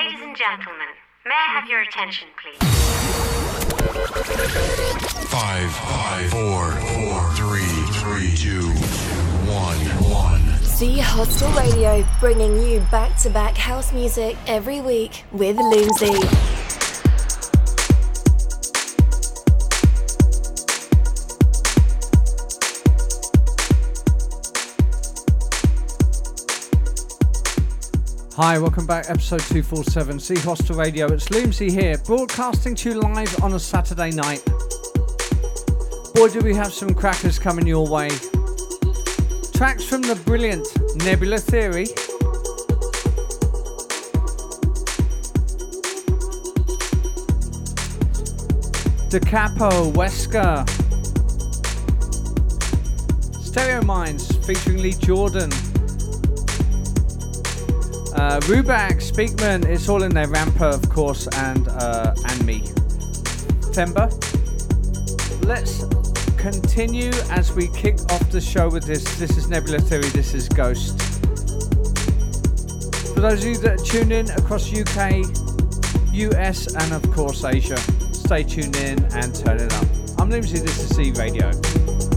Ladies and gentlemen, may I have your attention, please? Five, five, four, four, three, three, two, one, one. Z Hostel Radio, bringing you back to back house music every week with Loomsy. Hi, welcome back. Episode 247, Z Hostel Radio. It's Loomsy here, broadcasting to you live on a Saturday night. Boy, do we have some crackers coming your way. Tracks from the brilliant Nebula Theory. Da Capo, Wesker. Stereo Minds featuring Lee Jordan. Uh, Rubak, Speakman, it's all in there. Rampa, of course, and uh, and me. Themba. Let's continue as we kick off the show with this. This is Nebula Theory. This is Ghost. For those of you that tune in across UK, US, and of course Asia, stay tuned in and turn it up. I'm Loomsy. This is Z Radio.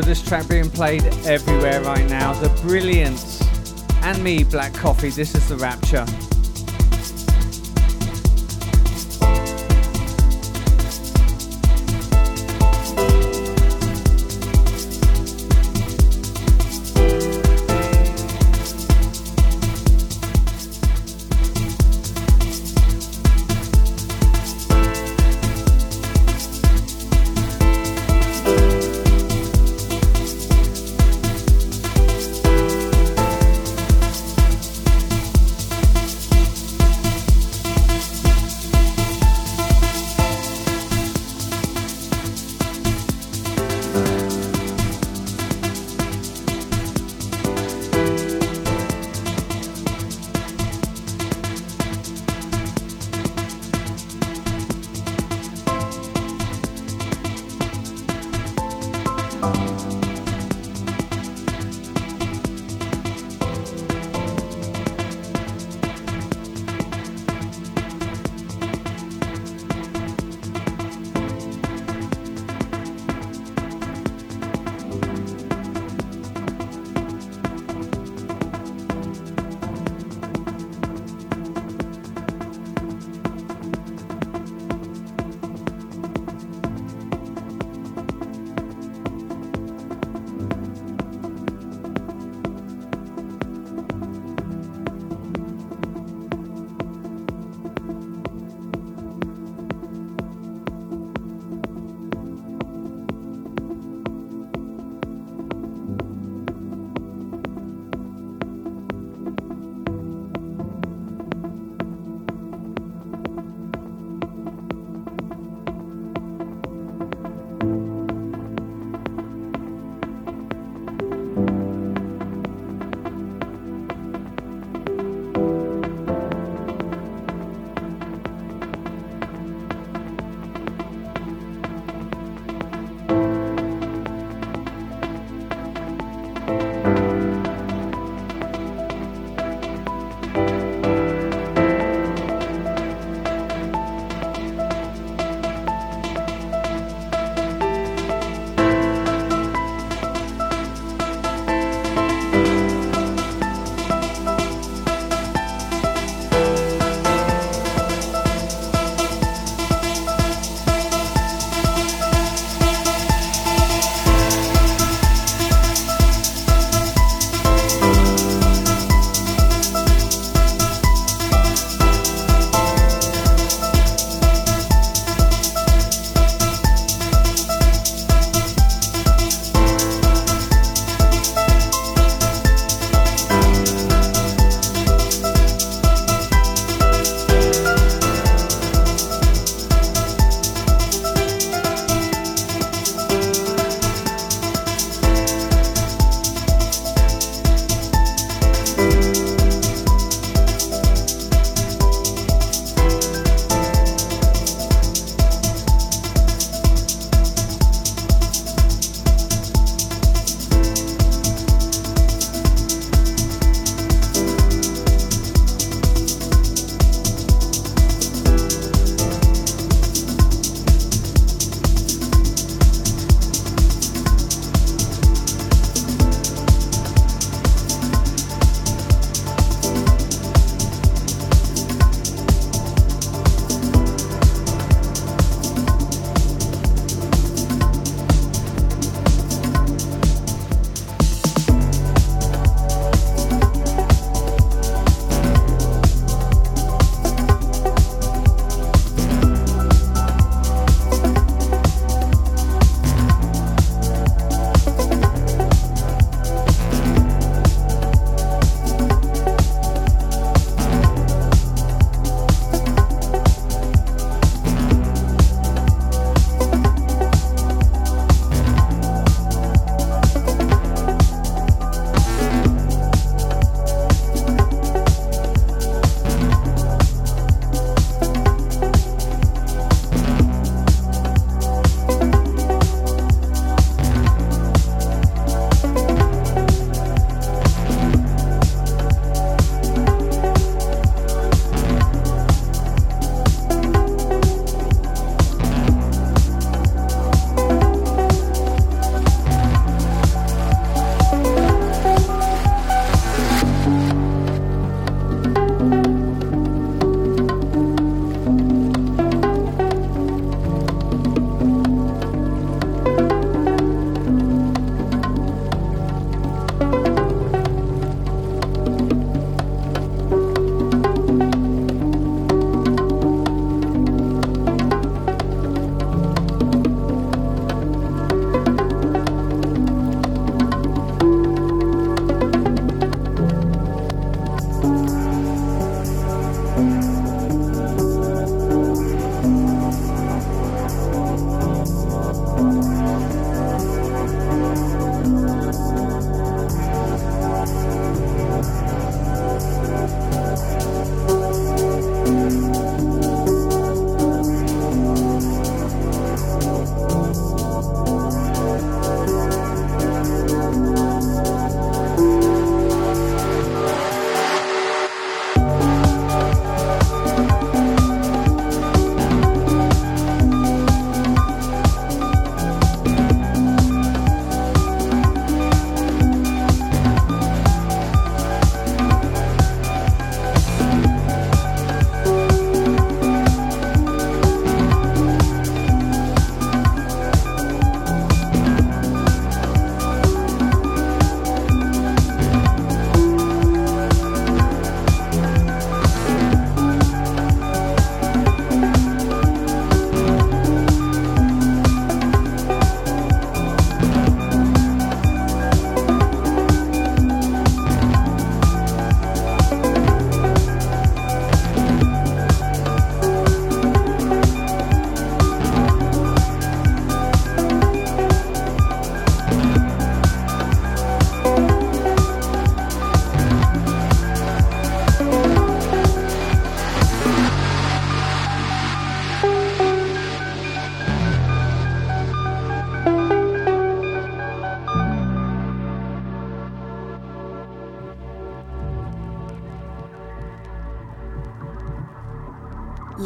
This track being played everywhere right now. The Brilliance and me, Black Coffee. This is the Rapture.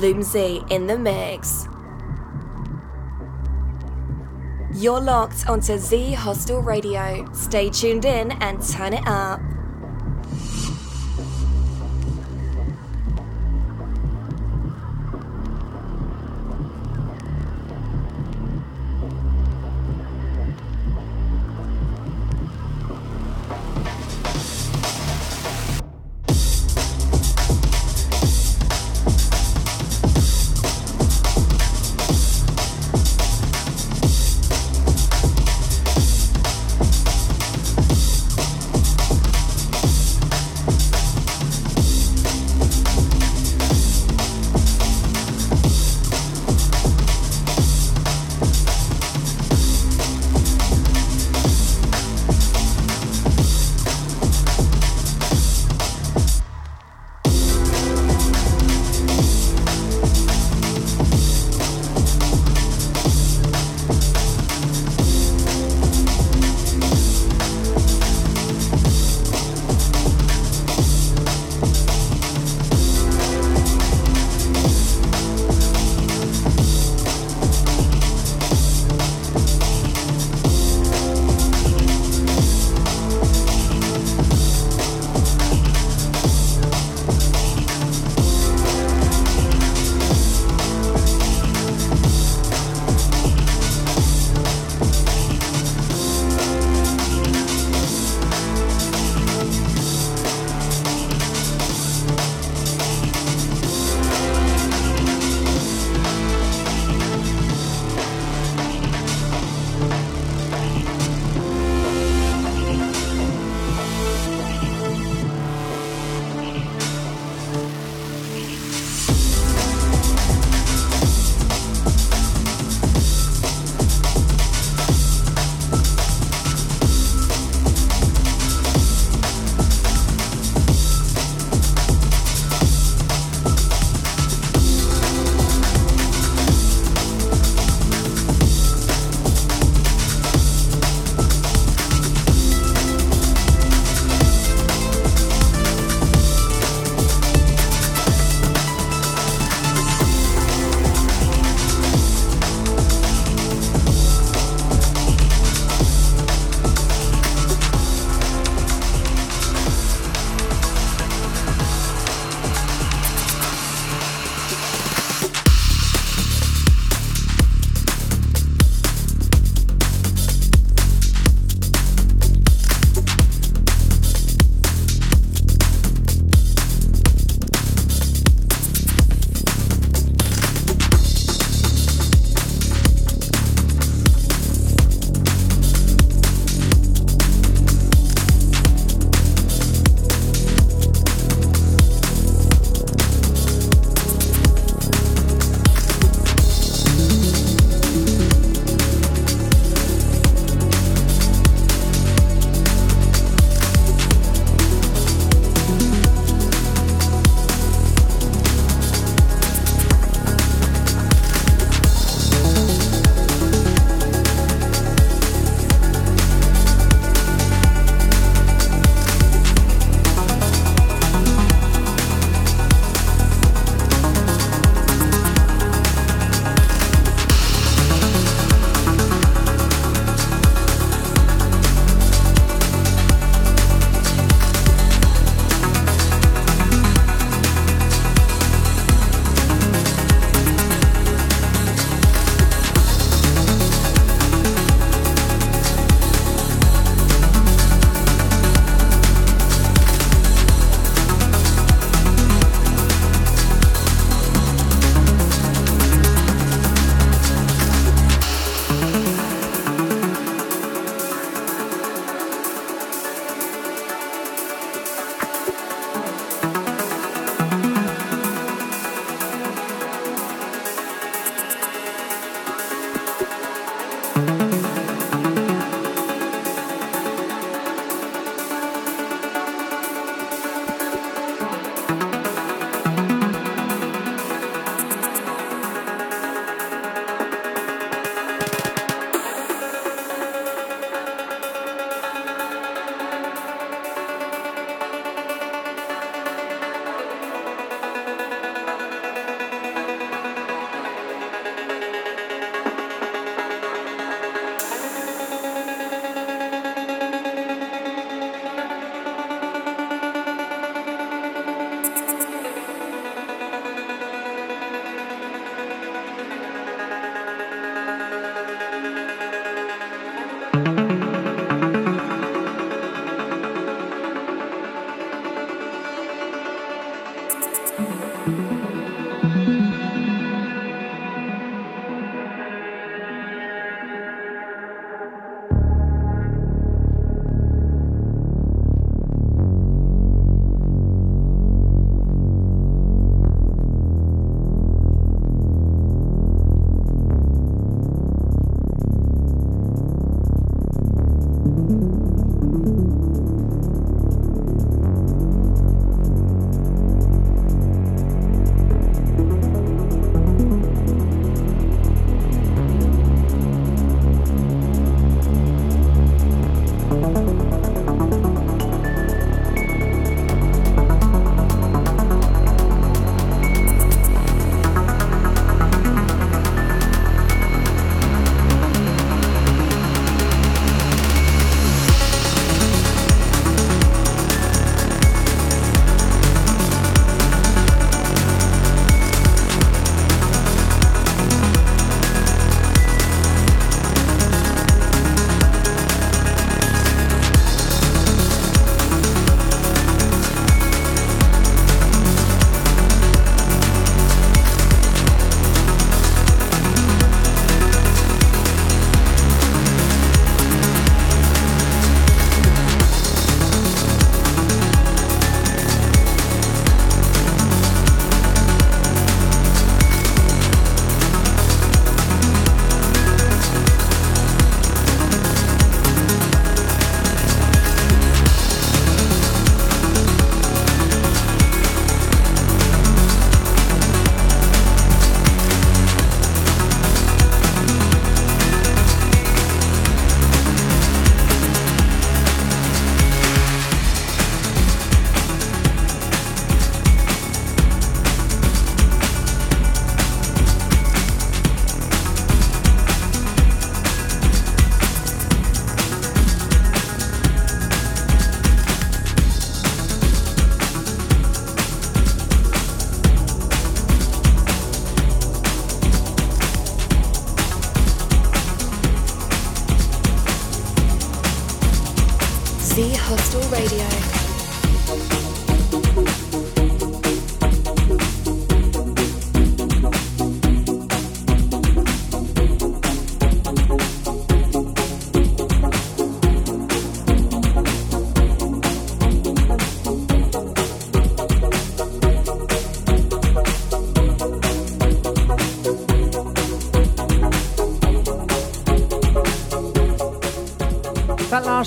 Loomsy in the mix. You're locked onto Z Hostel Radio. Stay tuned in and turn it up.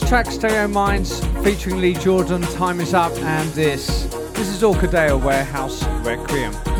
Track Stereo Minds featuring Lee Jordan, Time Is Up, and this. This is Orchidea Warehouse Requiem.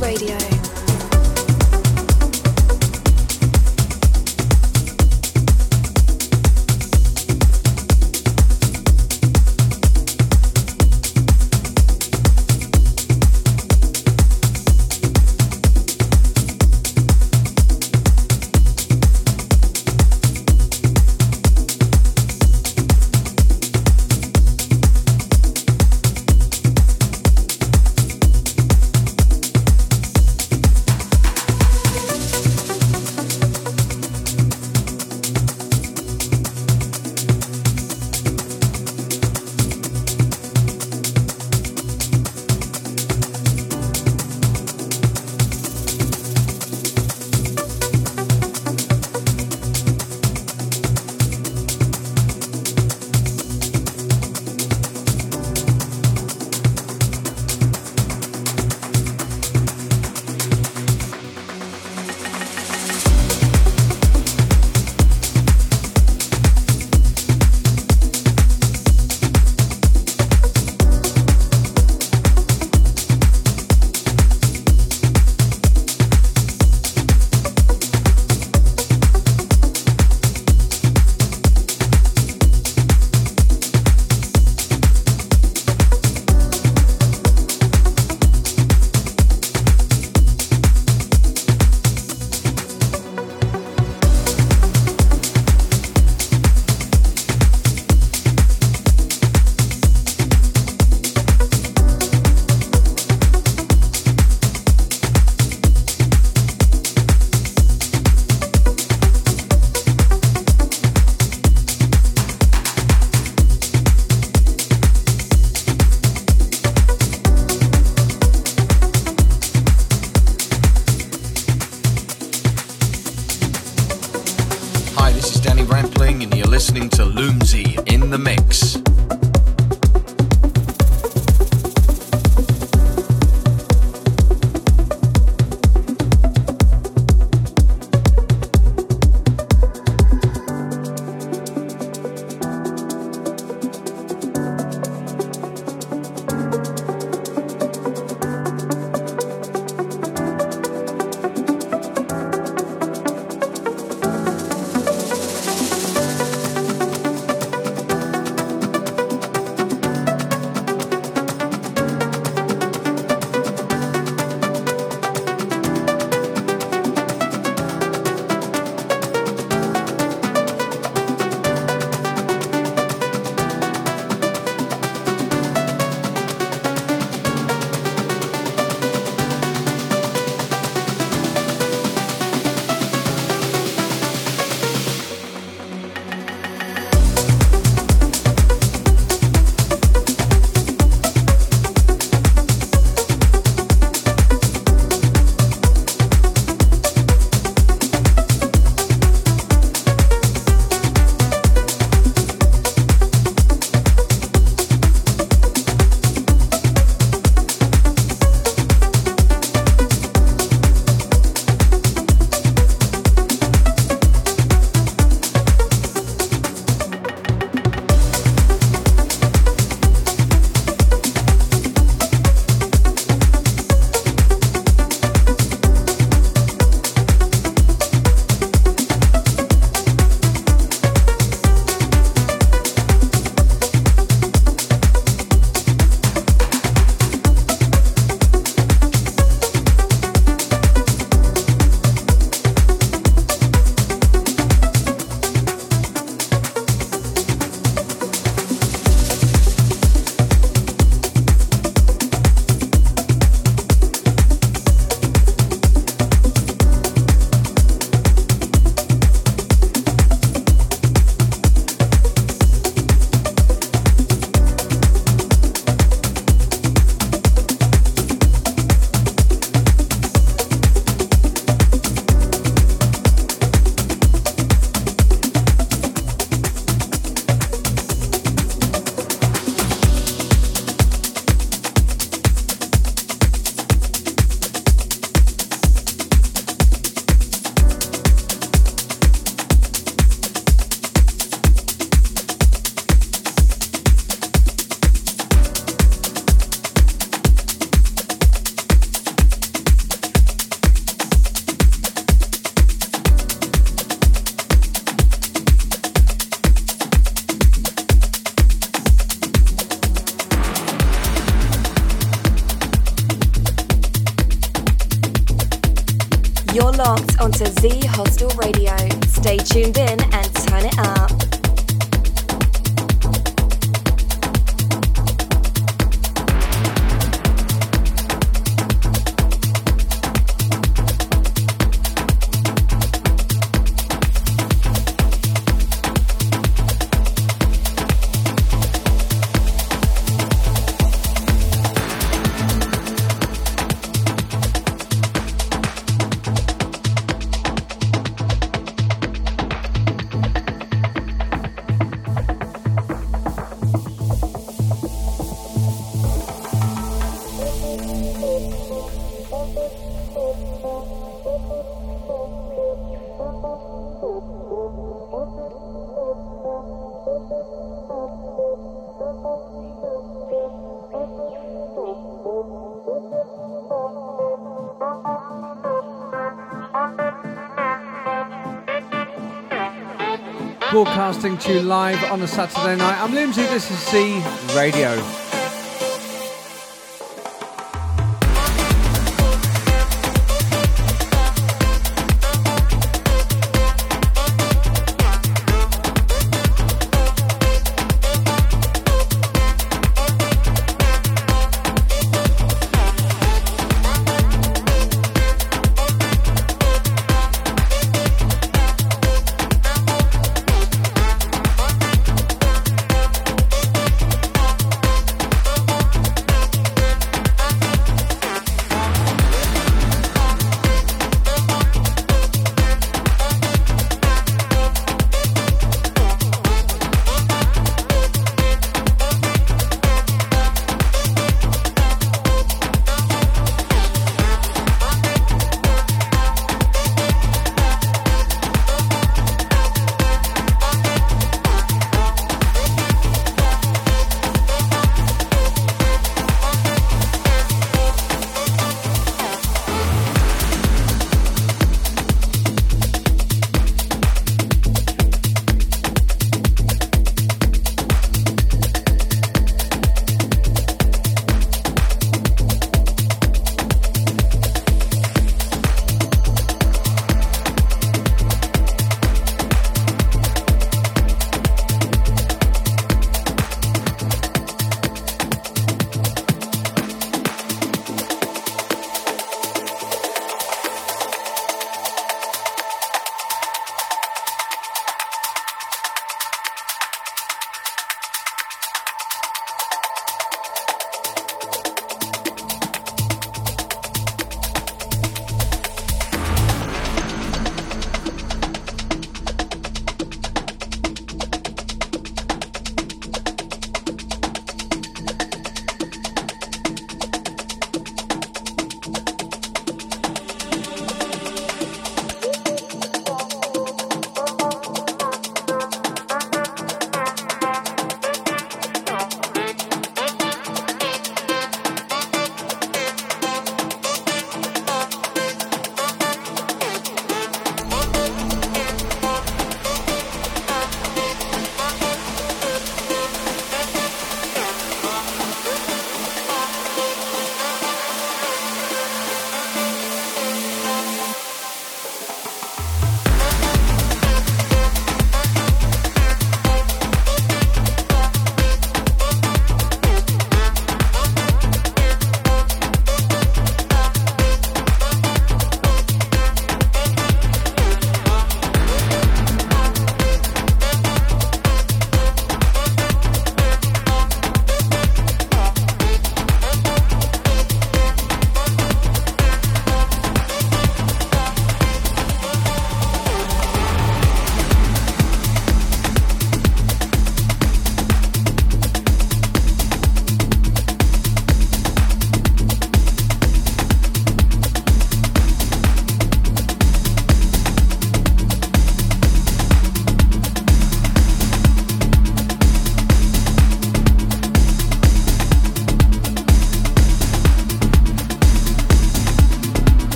Radio. Broadcasting to you live on a Saturday night. I'm Loomsy, this is Z Radio.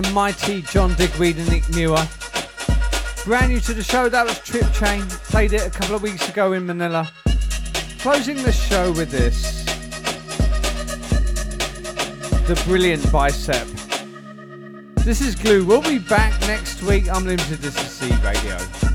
The mighty John Digweed and Nick Muir. Brand new to the show, that was Trip Chain. Played it a couple of weeks ago in Manila. Closing the show with this. The brilliant Bicep. This is Glue. We'll be back next week. I'm limited. Is Z Radio.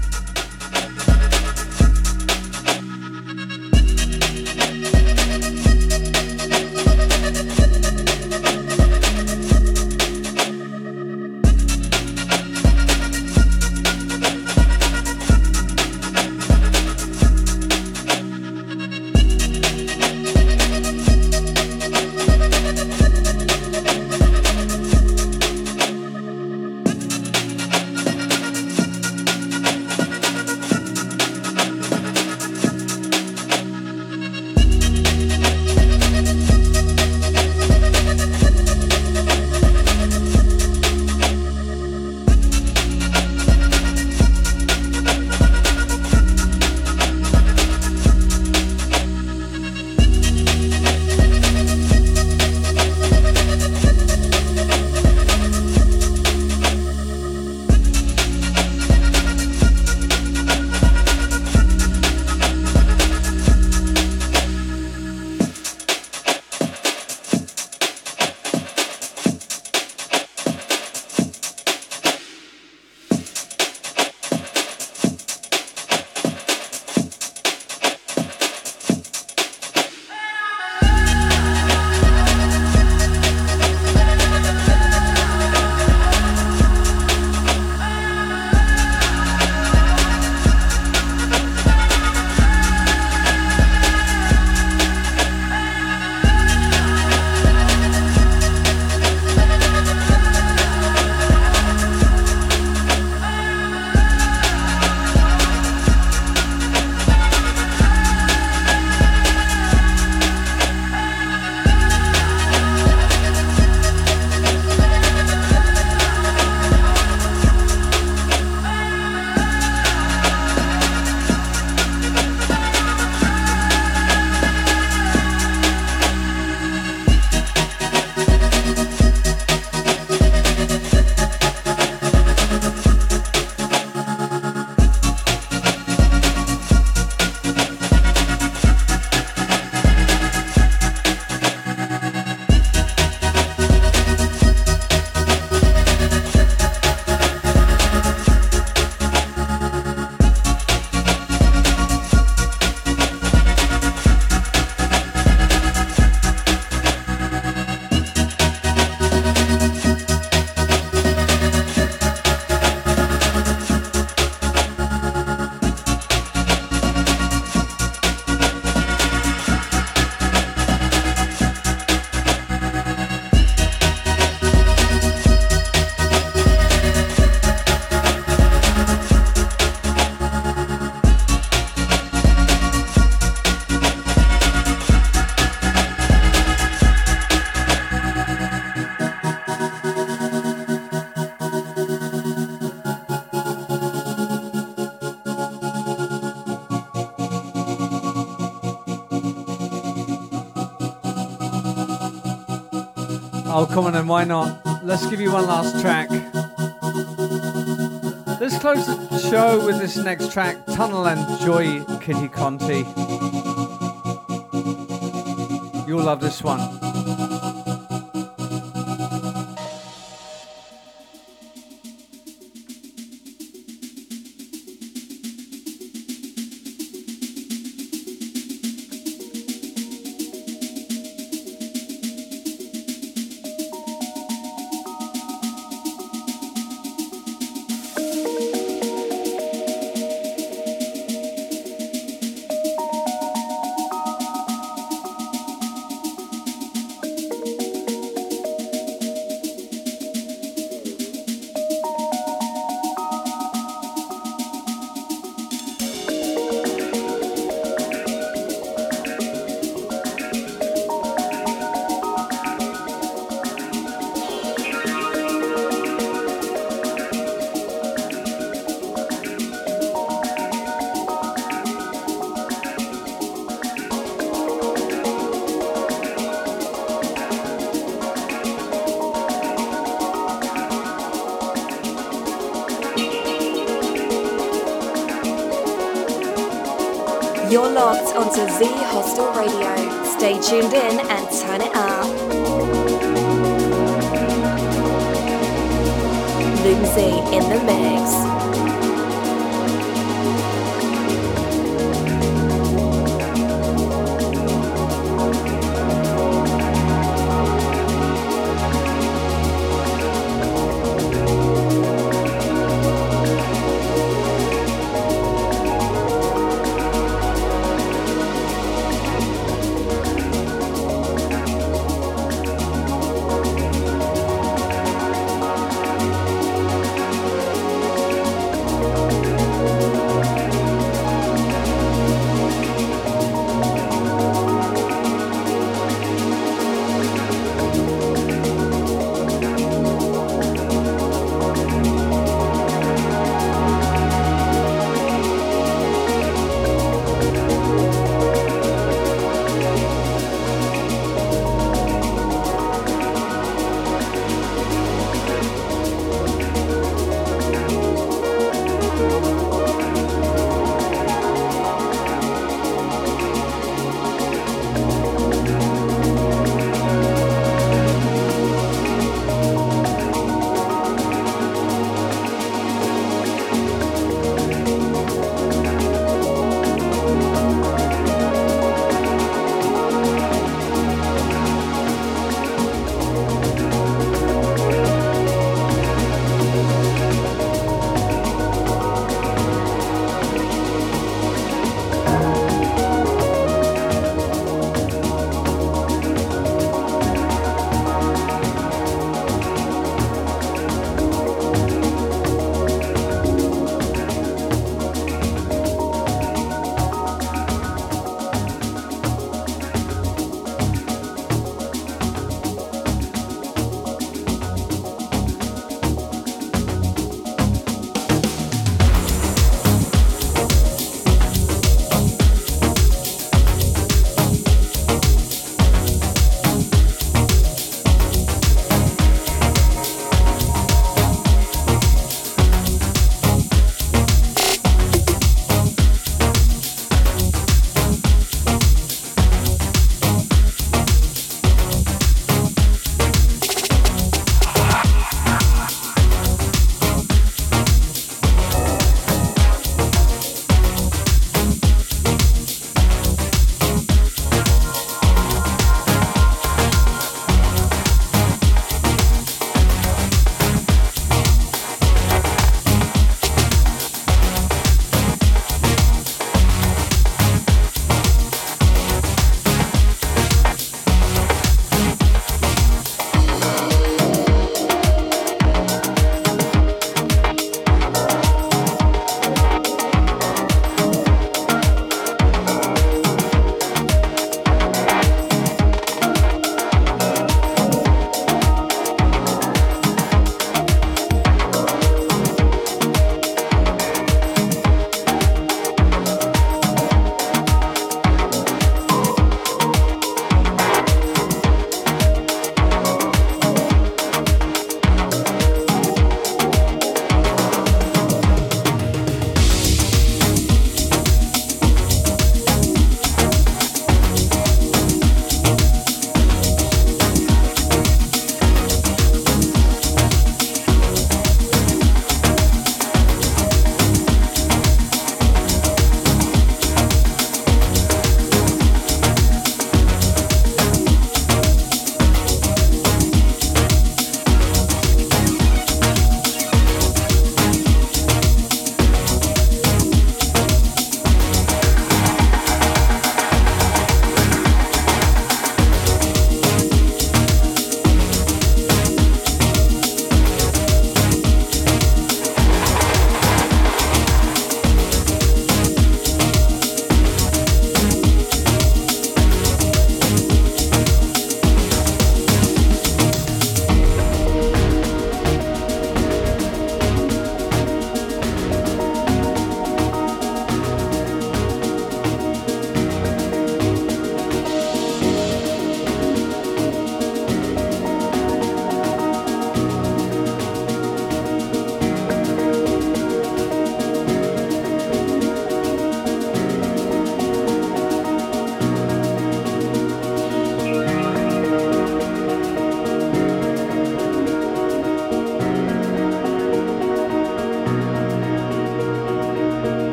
Oh, come on then, why not? Let's give you one last track. Let's close the show with this next track, Tunnel and Joy Kitty Conti. You'll love this one. Onto Z Hostel Radio. Stay tuned in and turn it up. Loomsy in the mix.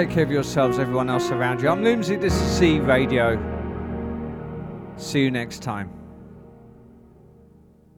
Take care of yourselves, everyone else around you. I'm Loomsy, this is Z Radio. See you next time.